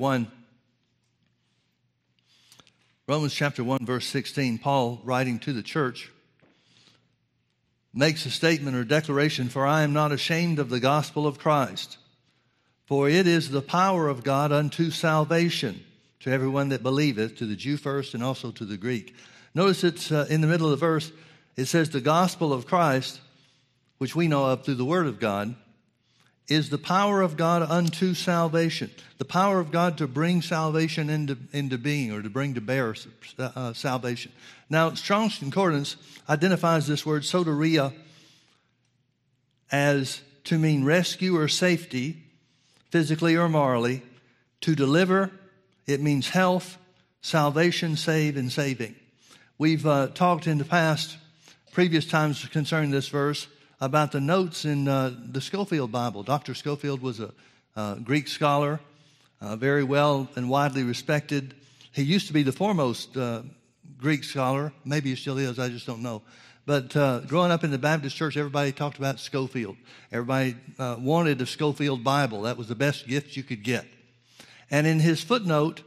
1. Romans chapter 1, verse 16, Paul, writing to the church, makes a statement or declaration For I am not ashamed of the gospel of Christ, for it is the power of God unto salvation to everyone that believeth, to the Jew first and also to the Greek. Notice it's uh, in the middle of the verse, it says, The gospel of Christ, which we know of through the word of God, is the power of God unto salvation. The power of God to bring salvation into, into being or to bring to bear uh, salvation. Now, Strong's Concordance identifies this word soteria as to mean rescue or safety, physically or morally, to deliver, it means health, salvation, save, and saving. We've uh, talked in the past, previous times concerning this verse, about the notes in uh, the Scofield Bible. Dr. Scofield was a, a Greek scholar, uh, very well and widely respected. He used to be the foremost uh, Greek scholar. Maybe he still is, I just don't know. But uh, growing up in the Baptist church, everybody talked about Scofield. Everybody uh, wanted a Scofield Bible. That was the best gift you could get. And in his footnote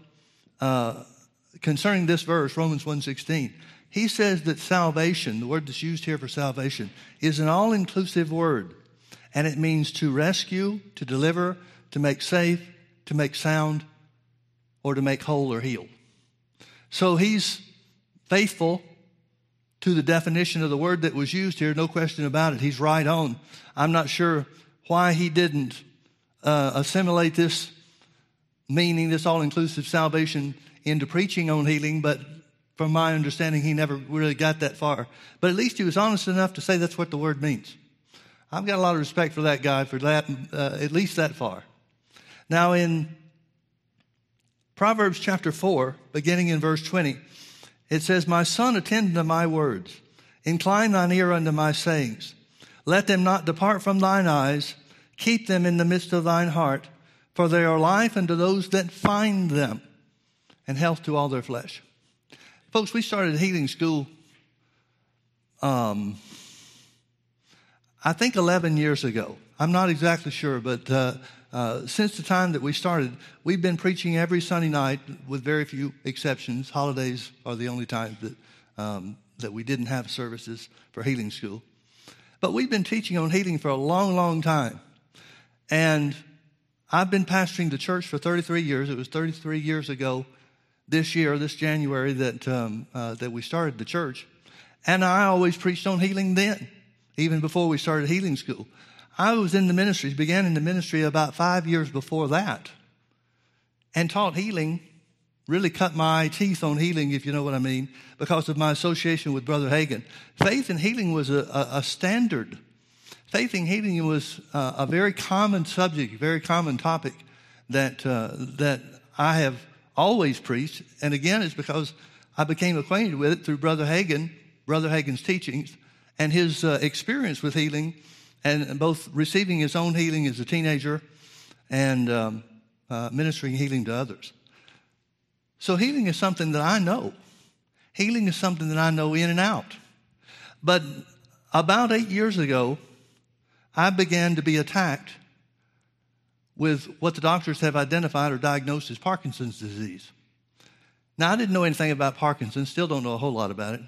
uh, concerning this verse, Romans 1.16, he says that salvation, the word that's used here for salvation, is an all inclusive word. And it means to rescue, to deliver, to make safe, to make sound, or to make whole or heal. So he's faithful to the definition of the word that was used here, no question about it. He's right on. I'm not sure why he didn't uh, assimilate this meaning, this all inclusive salvation, into preaching on healing, but from my understanding, he never really got that far. But at least he was honest enough to say that's what the word means. I've got a lot of respect for that guy for that, uh, at least that far. Now, in Proverbs chapter 4, beginning in verse 20, it says, My son, attend to my words, incline thine ear unto my sayings. Let them not depart from thine eyes, keep them in the midst of thine heart, for they are life unto those that find them, and health to all their flesh. Folks, we started healing school, um, I think 11 years ago. I'm not exactly sure, but uh, uh, since the time that we started, we've been preaching every Sunday night with very few exceptions. Holidays are the only times that, um, that we didn't have services for healing school. But we've been teaching on healing for a long, long time. And I've been pastoring the church for 33 years. It was 33 years ago this year, this January, that, um, uh, that we started the church. And I always preached on healing then, even before we started healing school. I was in the ministry, began in the ministry about five years before that, and taught healing, really cut my teeth on healing, if you know what I mean, because of my association with Brother Hagin. Faith in healing was a, a, a standard. Faith in healing was uh, a very common subject, very common topic that, uh, that I have always preached. And again, it's because I became acquainted with it through Brother Hagin, Brother Hagin's teachings, and his uh, experience with healing, and both receiving his own healing as a teenager and um, uh, ministering healing to others. So, healing is something that I know. Healing is something that I know in and out. But about eight years ago, I began to be attacked with what the doctors have identified or diagnosed as Parkinson's disease. Now, I didn't know anything about Parkinson's, still don't know a whole lot about it,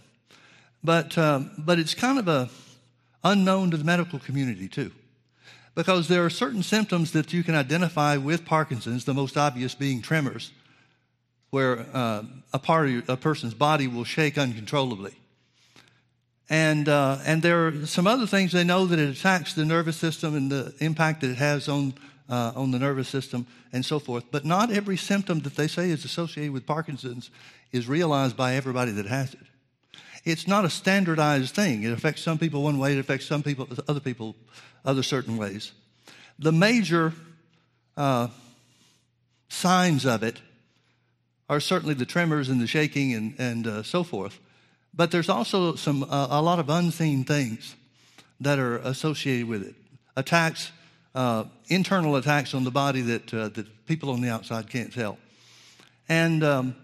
but, um, but it's kind of a unknown to the medical community too. Because there are certain symptoms that you can identify with Parkinson's, the most obvious being tremors, where uh, a part of a person's body will shake uncontrollably. And, uh, and there are some other things they know that it attacks the nervous system and the impact that it has on uh, on the nervous system and so forth. But not every symptom that they say is associated with Parkinson's is realized by everybody that has it. It's not a standardized thing. It affects some people one way, it affects some people, other people, other certain ways. The major uh, signs of it are certainly the tremors and the shaking and, and uh, so forth. But there's also some, uh, a lot of unseen things that are associated with it. Attacks uh, internal attacks on the body that, uh, that people on the outside can't tell. And, um,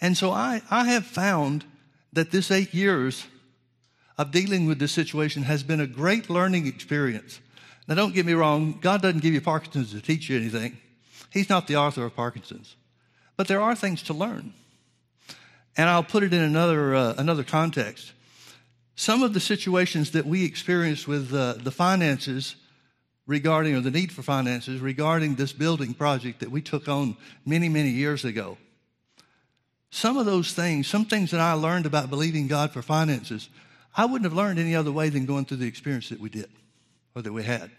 and so I, I have found that this eight years of dealing with this situation has been a great learning experience. Now, don't get me wrong, God doesn't give you Parkinson's to teach you anything. He's not the author of Parkinson's. But there are things to learn. And I'll put it in another, uh, another context. Some of the situations that we experienced with uh, the finances regarding, or the need for finances regarding this building project that we took on many, many years ago. Some of those things, some things that I learned about believing God for finances, I wouldn't have learned any other way than going through the experience that we did or that we had.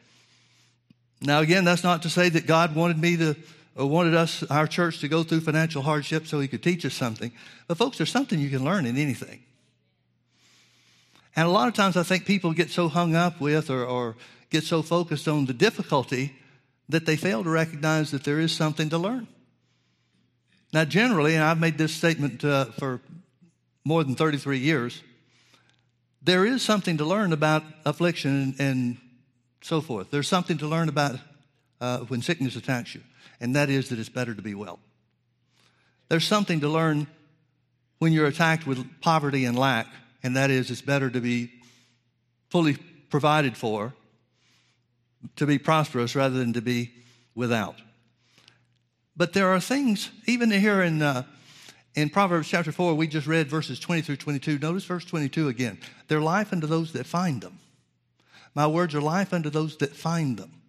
Now, again, that's not to say that God wanted me to, or wanted us, our church, to go through financial hardship so He could teach us something. But, folks, there's something you can learn in anything. And a lot of times I think people get so hung up with or, or get so focused on the difficulty that they fail to recognize that there is something to learn. Now, generally, and I've made this statement uh, for more than 33 years, there is something to learn about affliction and, and so forth. There's something to learn about uh, when sickness attacks you, and that is that it's better to be well. There's something to learn when you're attacked with poverty and lack, and that is it's better to be fully provided for to be prosperous rather than to be without. But there are things, even here in, uh, in Proverbs chapter 4, we just read verses 20 through 22. Notice verse 22 again. They're life unto those that find them. My words are life unto those that find them.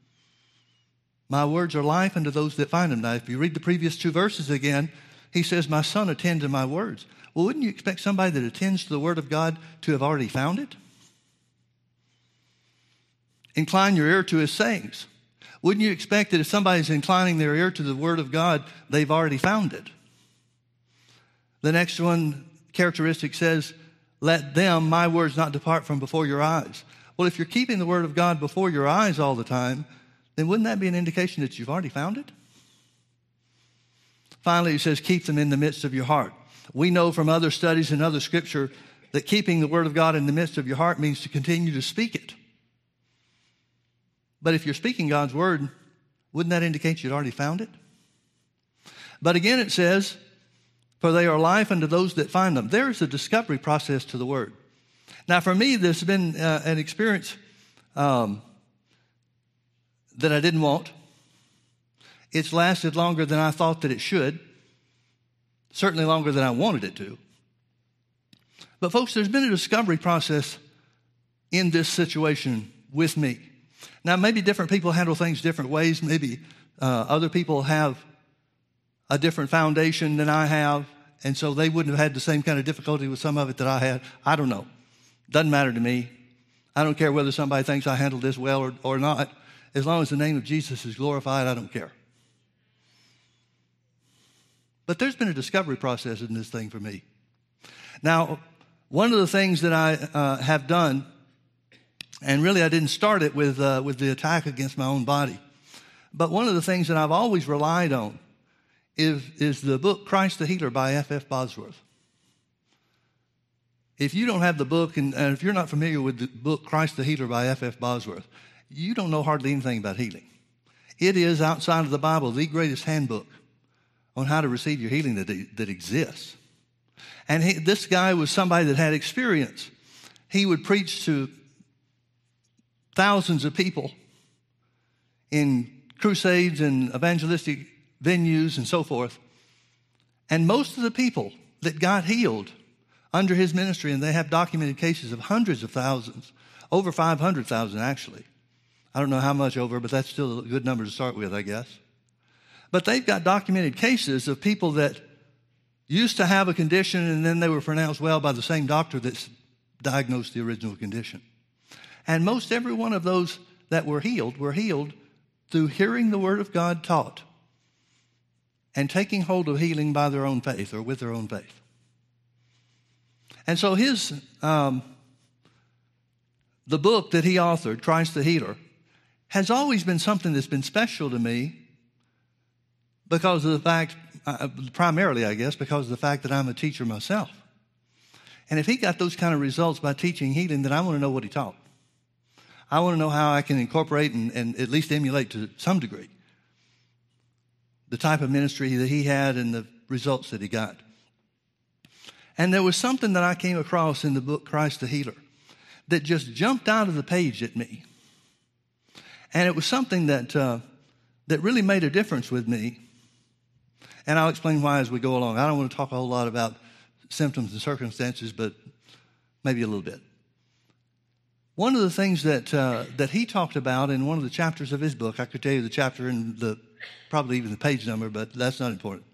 My words are life unto those that find them. Now, if you read the previous two verses again, he says, My son, attend to my words. Well, wouldn't you expect somebody that attends to the word of God to have already found it? Incline your ear to his sayings. Wouldn't you expect that if somebody's inclining their ear to the word of God, they've already found it? The next one characteristic says, Let them, my words, not depart from before your eyes. Well, if you're keeping the word of God before your eyes all the time, then wouldn't that be an indication that you've already found it? Finally, he says, Keep them in the midst of your heart. We know from other studies and other scripture that keeping the word of God in the midst of your heart means to continue to speak it. But if you're speaking God's word, wouldn't that indicate you'd already found it? But again, it says, For they are life unto those that find them. There is a discovery process to the word. Now, for me, this has been uh, an experience um, that I didn't want. It's lasted longer than I thought that it should, certainly longer than I wanted it to. But, folks, there's been a discovery process in this situation with me. Now, maybe different people handle things different ways. Maybe uh, other people have a different foundation than I have, and so they wouldn't have had the same kind of difficulty with some of it that I had. I don't know. Doesn't matter to me. I don't care whether somebody thinks I handled this well or, or not. As long as the name of Jesus is glorified, I don't care. But there's been a discovery process in this thing for me. Now, one of the things that I uh, have done and really, I didn't start it with, uh, with the attack against my own body. But one of the things that I've always relied on is, is the book Christ the Healer by F.F. Bosworth. If you don't have the book, and, and if you're not familiar with the book Christ the Healer by F.F. Bosworth, you don't know hardly anything about healing. It is, outside of the Bible, the greatest handbook on how to receive your healing that, that exists. And he, this guy was somebody that had experience. He would preach to thousands of people in crusades and evangelistic venues and so forth. And most of the people that got healed under his ministry, and they have documented cases of hundreds of thousands, over 500,000 actually. I don't know how much over, but that's still a good number to start with, I guess. But they've got documented cases of people that used to have a condition and then they were pronounced well by the same doctor that diagnosed the original condition. And most every one of those that were healed were healed through hearing the word of God taught and taking hold of healing by their own faith or with their own faith. And so his, um, the book that he authored, Christ the Healer, has always been something that's been special to me because of the fact, uh, primarily, I guess, because of the fact that I'm a teacher myself. And if he got those kind of results by teaching healing, then I want to know what he taught. I want to know how I can incorporate and, and at least emulate to some degree the type of ministry that he had and the results that he got. And there was something that I came across in the book Christ the Healer that just jumped out of the page at me. And it was something that uh, that really made a difference with me. And I'll explain why as we go along. I don't want to talk a whole lot about symptoms and circumstances, but maybe a little bit. One of the things that, uh, that he talked about in one of the chapters of his book, I could tell you the chapter and the, probably even the page number, but that's not important.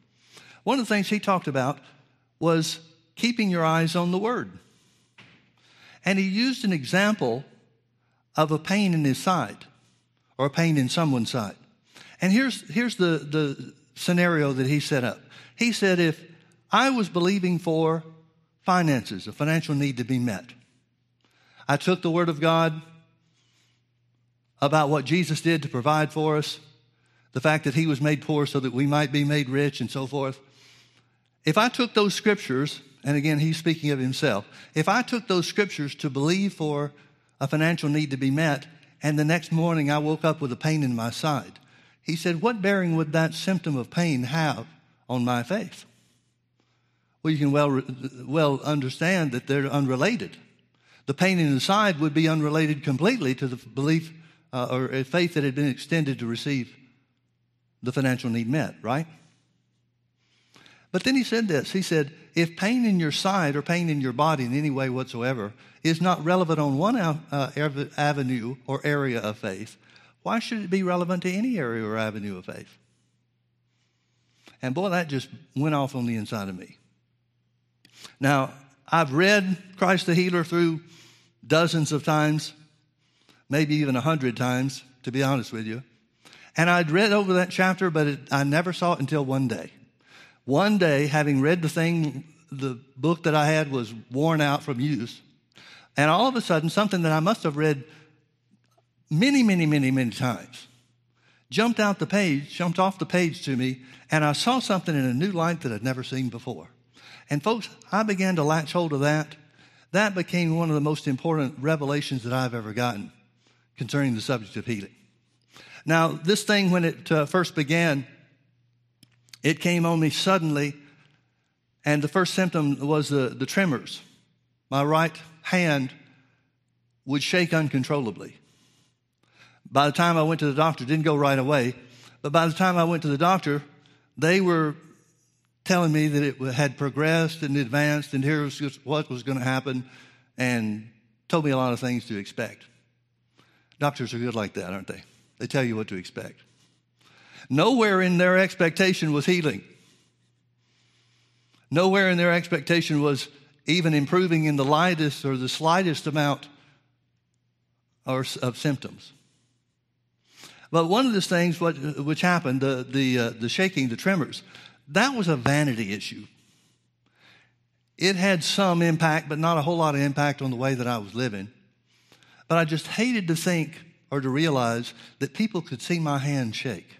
One of the things he talked about was keeping your eyes on the Word. And he used an example of a pain in his side or a pain in someone's side. And here's, here's the, the scenario that he set up. He said, if I was believing for finances, a financial need to be met, I took the Word of God about what Jesus did to provide for us, the fact that He was made poor so that we might be made rich, and so forth. If I took those scriptures, and again, He's speaking of Himself, if I took those scriptures to believe for a financial need to be met, and the next morning I woke up with a pain in my side, he said, What bearing would that symptom of pain have on my faith? Well, you can well, well understand that they're unrelated. The pain in the side would be unrelated completely to the belief uh, or faith that had been extended to receive the financial need met, right? But then he said this He said, if pain in your side or pain in your body in any way whatsoever is not relevant on one uh, avenue or area of faith, why should it be relevant to any area or avenue of faith? And boy, that just went off on the inside of me. Now, I've read Christ the Healer through dozens of times, maybe even a hundred times, to be honest with you. And I'd read over that chapter, but it, I never saw it until one day. One day, having read the thing, the book that I had was worn out from use. And all of a sudden, something that I must have read many, many, many, many times jumped out the page, jumped off the page to me, and I saw something in a new light that I'd never seen before. And folks, I began to latch hold of that. That became one of the most important revelations that I've ever gotten concerning the subject of healing. Now, this thing, when it uh, first began, it came on me suddenly, and the first symptom was the, the tremors. My right hand would shake uncontrollably. By the time I went to the doctor, didn't go right away, but by the time I went to the doctor, they were telling me that it had progressed and advanced, and here was what was going to happen, and told me a lot of things to expect. Doctors are good like that, aren't they? They tell you what to expect. Nowhere in their expectation was healing. Nowhere in their expectation was even improving in the lightest or the slightest amount of symptoms. But one of the things which happened, the, the, uh, the shaking, the tremors, that was a vanity issue. It had some impact, but not a whole lot of impact on the way that I was living. But I just hated to think or to realize that people could see my hand shake.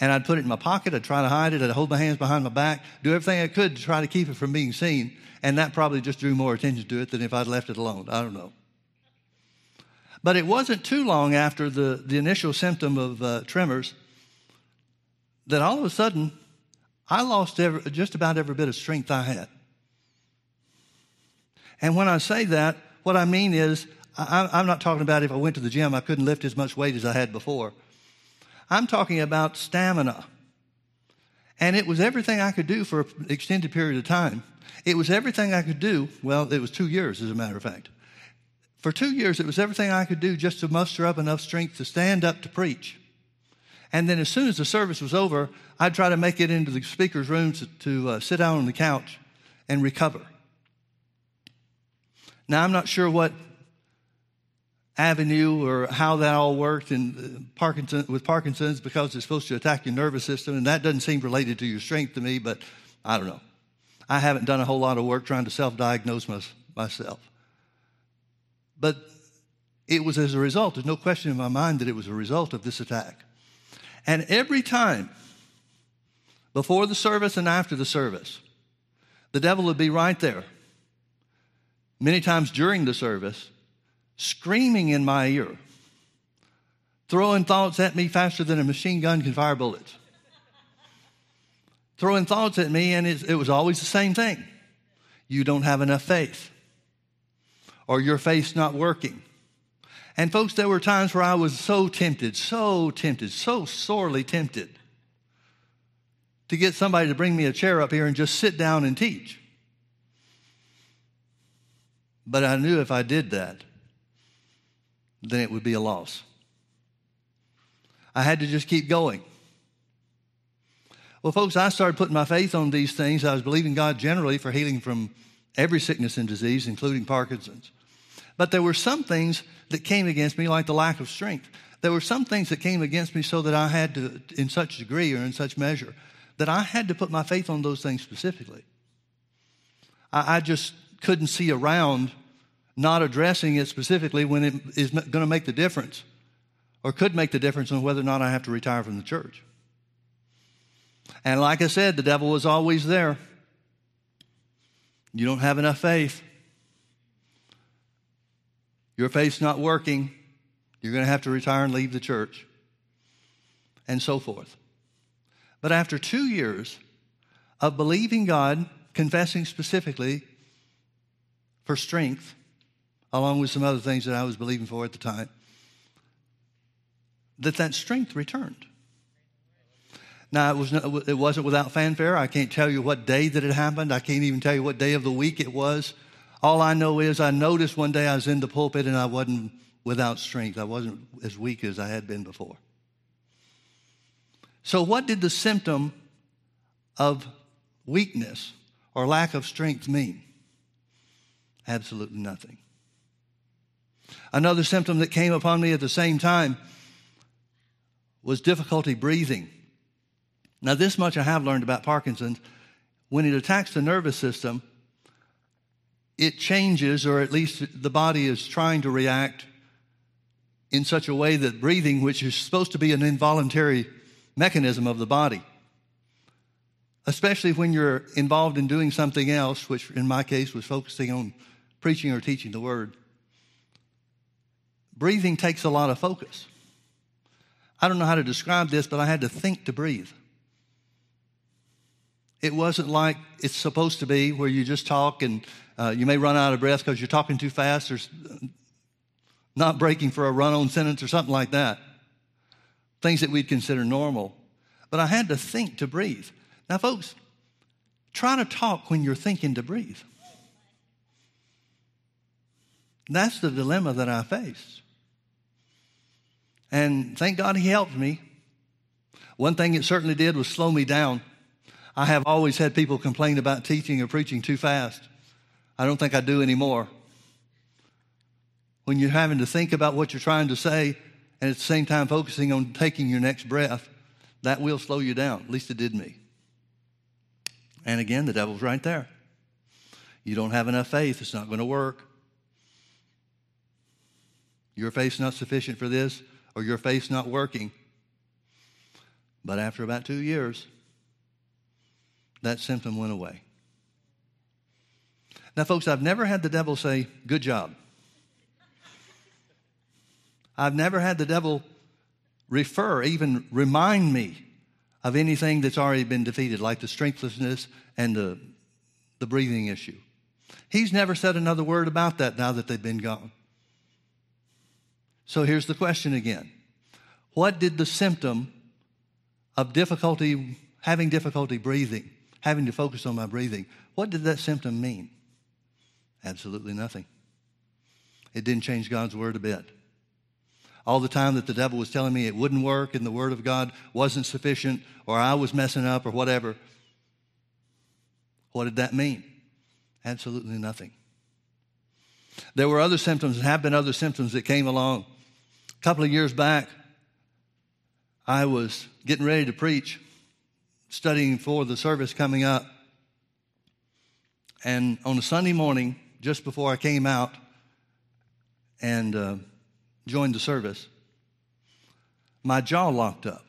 And I'd put it in my pocket, I'd try to hide it, I'd hold my hands behind my back, do everything I could to try to keep it from being seen. And that probably just drew more attention to it than if I'd left it alone. I don't know. But it wasn't too long after the, the initial symptom of uh, tremors that all of a sudden I lost every, just about every bit of strength I had. And when I say that, what I mean is, I, I'm not talking about if I went to the gym, I couldn't lift as much weight as I had before. I'm talking about stamina. And it was everything I could do for an extended period of time. It was everything I could do. Well, it was two years, as a matter of fact. For two years, it was everything I could do just to muster up enough strength to stand up to preach. And then as soon as the service was over, I'd try to make it into the speaker's room to, to uh, sit down on the couch and recover. Now, I'm not sure what avenue or how that all worked in uh, Parkinson, with Parkinson's because it's supposed to attack your nervous system, and that doesn't seem related to your strength to me, but I don't know. I haven't done a whole lot of work trying to self diagnose myself. But it was as a result, there's no question in my mind that it was a result of this attack. And every time, before the service and after the service, the devil would be right there. Many times during the service, screaming in my ear, throwing thoughts at me faster than a machine gun can fire bullets. throwing thoughts at me, and it was always the same thing. You don't have enough faith, or your faith's not working. And folks, there were times where I was so tempted, so tempted, so sorely tempted to get somebody to bring me a chair up here and just sit down and teach. But I knew if I did that, then it would be a loss. I had to just keep going. Well, folks, I started putting my faith on these things. I was believing God generally for healing from every sickness and disease, including Parkinson's. But there were some things that came against me, like the lack of strength. There were some things that came against me so that I had to, in such degree or in such measure, that I had to put my faith on those things specifically. I, I just couldn't see around not addressing it specifically when it is going to make the difference or could make the difference on whether or not I have to retire from the church. And like I said, the devil was always there. You don't have enough faith. Your faith's not working. You're going to have to retire and leave the church. And so forth. But after two years of believing God, confessing specifically for strength, along with some other things that I was believing for at the time, that that strength returned. Now, it, was not, it wasn't without fanfare. I can't tell you what day that it happened. I can't even tell you what day of the week it was. All I know is I noticed one day I was in the pulpit and I wasn't without strength. I wasn't as weak as I had been before. So, what did the symptom of weakness or lack of strength mean? Absolutely nothing. Another symptom that came upon me at the same time was difficulty breathing. Now, this much I have learned about Parkinson's. When it attacks the nervous system, it changes, or at least the body is trying to react in such a way that breathing, which is supposed to be an involuntary mechanism of the body. Especially when you're involved in doing something else, which in my case was focusing on preaching or teaching the word. Breathing takes a lot of focus. I don't know how to describe this, but I had to think to breathe. It wasn't like it's supposed to be, where you just talk and uh, you may run out of breath because you're talking too fast or not breaking for a run on sentence or something like that. Things that we'd consider normal but I had to think to breathe. Now, folks, try to talk when you're thinking to breathe. That's the dilemma that I faced. And thank God he helped me. One thing it certainly did was slow me down. I have always had people complain about teaching or preaching too fast. I don't think I do anymore. When you're having to think about what you're trying to say and at the same time focusing on taking your next breath, that will slow you down. At least it did me. And again, the devil's right there. You don't have enough faith, it's not going to work. Your faith's not sufficient for this, or your faith's not working. But after about two years, that symptom went away. Now, folks, I've never had the devil say, Good job. I've never had the devil refer, even remind me of anything that's already been defeated, like the strengthlessness and the, the breathing issue. He's never said another word about that now that they've been gone. So here's the question again What did the symptom of difficulty, having difficulty breathing, having to focus on my breathing, what did that symptom mean? Absolutely nothing. It didn't change God's word a bit all the time that the devil was telling me it wouldn't work and the word of God wasn't sufficient or I was messing up or whatever. What did that mean? Absolutely nothing. There were other symptoms and have been other symptoms that came along. A couple of years back, I was getting ready to preach, studying for the service coming up. And on a Sunday morning, just before I came out, and uh, joined the service, my jaw locked up.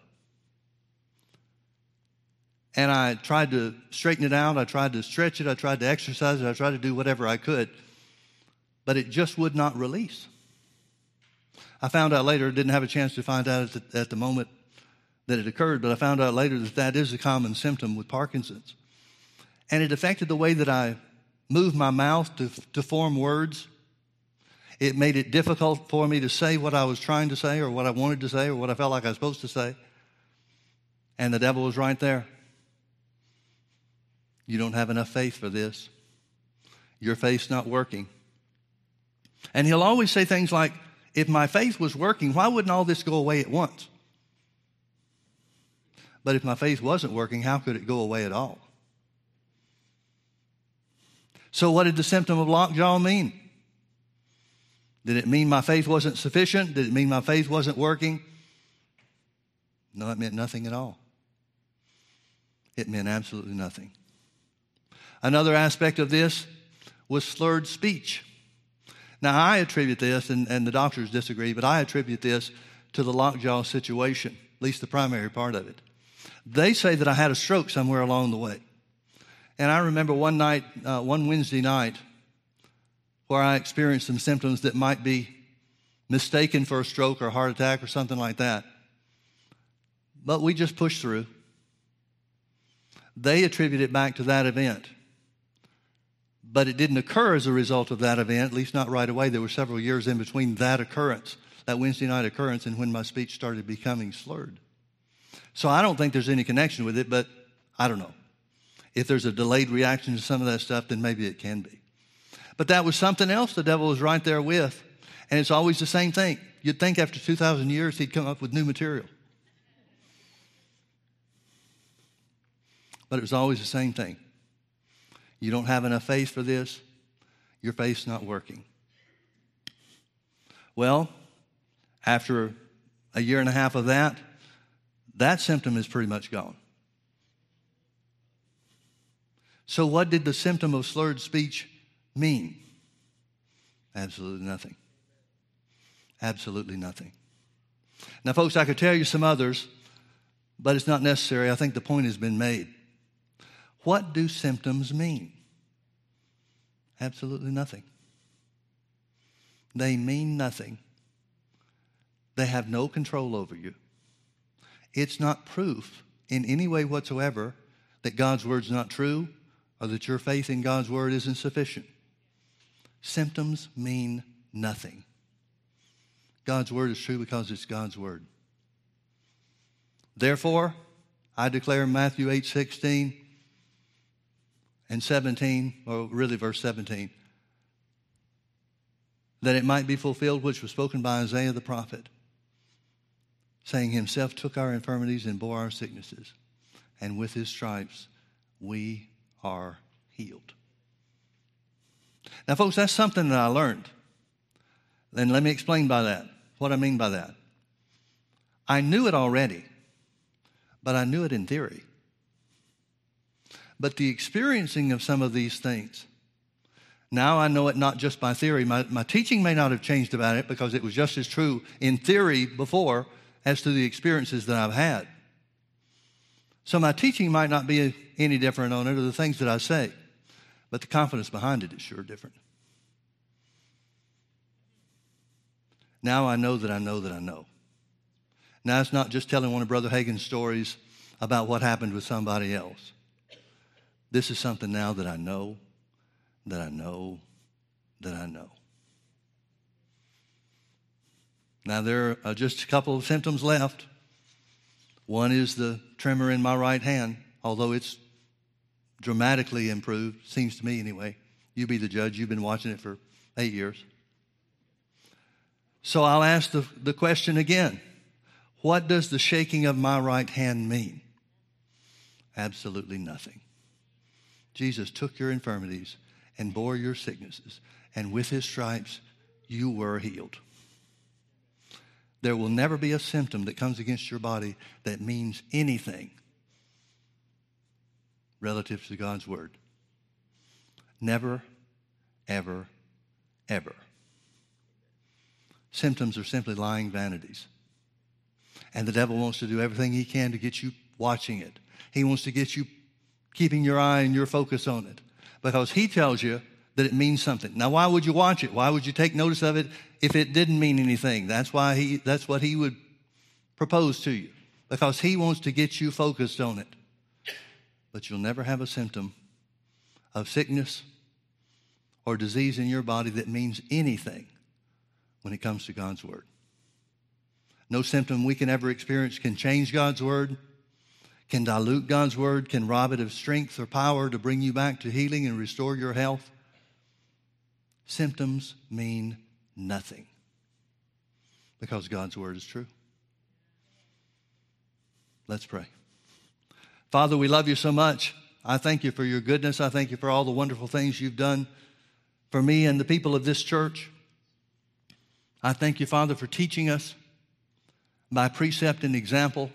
And I tried to straighten it out. I tried to stretch it. I tried to exercise it. I tried to do whatever I could. But it just would not release. I found out later, didn't have a chance to find out at the, at the moment that it occurred, but I found out later that that is a common symptom with Parkinson's. And it affected the way that I moved my mouth to, to form words. It made it difficult for me to say what I was trying to say or what I wanted to say or what I felt like I was supposed to say. And the devil was right there. You don't have enough faith for this. Your faith's not working. And he'll always say things like, if my faith was working, why wouldn't all this go away at once? But if my faith wasn't working, how could it go away at all? So, what did the symptom of lockjaw mean? Did it mean my faith wasn't sufficient? Did it mean my faith wasn't working? No, it meant nothing at all. It meant absolutely nothing. Another aspect of this was slurred speech. Now, I attribute this, and, and the doctors disagree, but I attribute this to the lockjaw situation, at least the primary part of it. They say that I had a stroke somewhere along the way. And I remember one night, uh, one Wednesday night, where I experienced some symptoms that might be mistaken for a stroke or a heart attack or something like that. But we just pushed through. They attribute it back to that event. But it didn't occur as a result of that event, at least not right away. There were several years in between that occurrence, that Wednesday night occurrence, and when my speech started becoming slurred. So I don't think there's any connection with it, but I don't know. If there's a delayed reaction to some of that stuff, then maybe it can be. But that was something else the devil was right there with. And it's always the same thing. You'd think after 2,000 years he'd come up with new material. But it was always the same thing. You don't have enough faith for this, your faith's not working. Well, after a year and a half of that, that symptom is pretty much gone. So, what did the symptom of slurred speech mean? Absolutely nothing. Absolutely nothing. Now, folks, I could tell you some others, but it's not necessary. I think the point has been made. What do symptoms mean? Absolutely nothing. They mean nothing. They have no control over you. It's not proof in any way whatsoever that God's word's not true or that your faith in God's word isn't sufficient. Symptoms mean nothing. God's word is true because it's God's word. Therefore, I declare in Matthew 8 16 and 17, or really verse 17, that it might be fulfilled which was spoken by Isaiah the prophet, saying, Himself took our infirmities and bore our sicknesses, and with His stripes we are healed. Now, folks, that's something that I learned. And let me explain by that what I mean by that. I knew it already, but I knew it in theory. But the experiencing of some of these things, now I know it not just by theory. My, my teaching may not have changed about it because it was just as true in theory before as to the experiences that I've had. So my teaching might not be any different on it or the things that I say, but the confidence behind it is sure different. Now I know that I know that I know. Now it's not just telling one of Brother Hagin's stories about what happened with somebody else. This is something now that I know, that I know, that I know. Now there are just a couple of symptoms left. One is the tremor in my right hand, although it's dramatically improved, seems to me anyway. You be the judge. You've been watching it for eight years. So I'll ask the, the question again What does the shaking of my right hand mean? Absolutely nothing. Jesus took your infirmities and bore your sicknesses, and with his stripes you were healed. There will never be a symptom that comes against your body that means anything relative to God's word. Never, ever, ever. Symptoms are simply lying vanities. And the devil wants to do everything he can to get you watching it. He wants to get you keeping your eye and your focus on it because he tells you that it means something. Now, why would you watch it? Why would you take notice of it if it didn't mean anything? That's why he, that's what he would propose to you because he wants to get you focused on it. But you'll never have a symptom of sickness or disease in your body that means anything when it comes to God's Word. No symptom we can ever experience can change God's Word, can dilute God's Word, can rob it of strength or power to bring you back to healing and restore your health. Symptoms mean nothing because God's Word is true. Let's pray. Father, we love you so much. I thank you for your goodness. I thank you for all the wonderful things you've done for me and the people of this church. I thank you, Father, for teaching us by precept and example.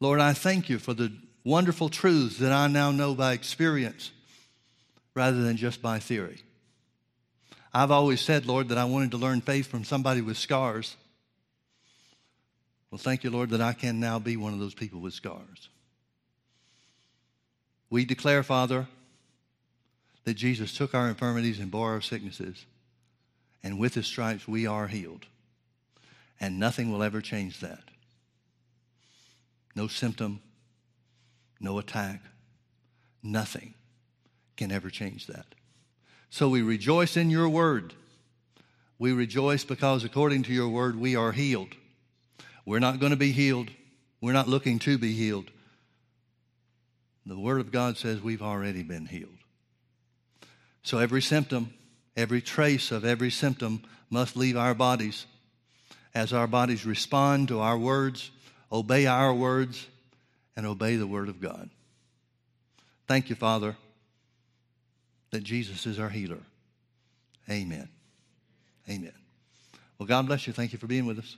Lord, I thank you for the wonderful truths that I now know by experience rather than just by theory. I've always said, Lord, that I wanted to learn faith from somebody with scars. Well, thank you, Lord, that I can now be one of those people with scars. We declare, Father, that Jesus took our infirmities and bore our sicknesses, and with his stripes we are healed. And nothing will ever change that. No symptom, no attack, nothing can ever change that. So we rejoice in your word. We rejoice because according to your word we are healed. We're not going to be healed. We're not looking to be healed. The Word of God says we've already been healed. So every symptom, every trace of every symptom must leave our bodies as our bodies respond to our words, obey our words, and obey the Word of God. Thank you, Father, that Jesus is our healer. Amen. Amen. Well, God bless you. Thank you for being with us.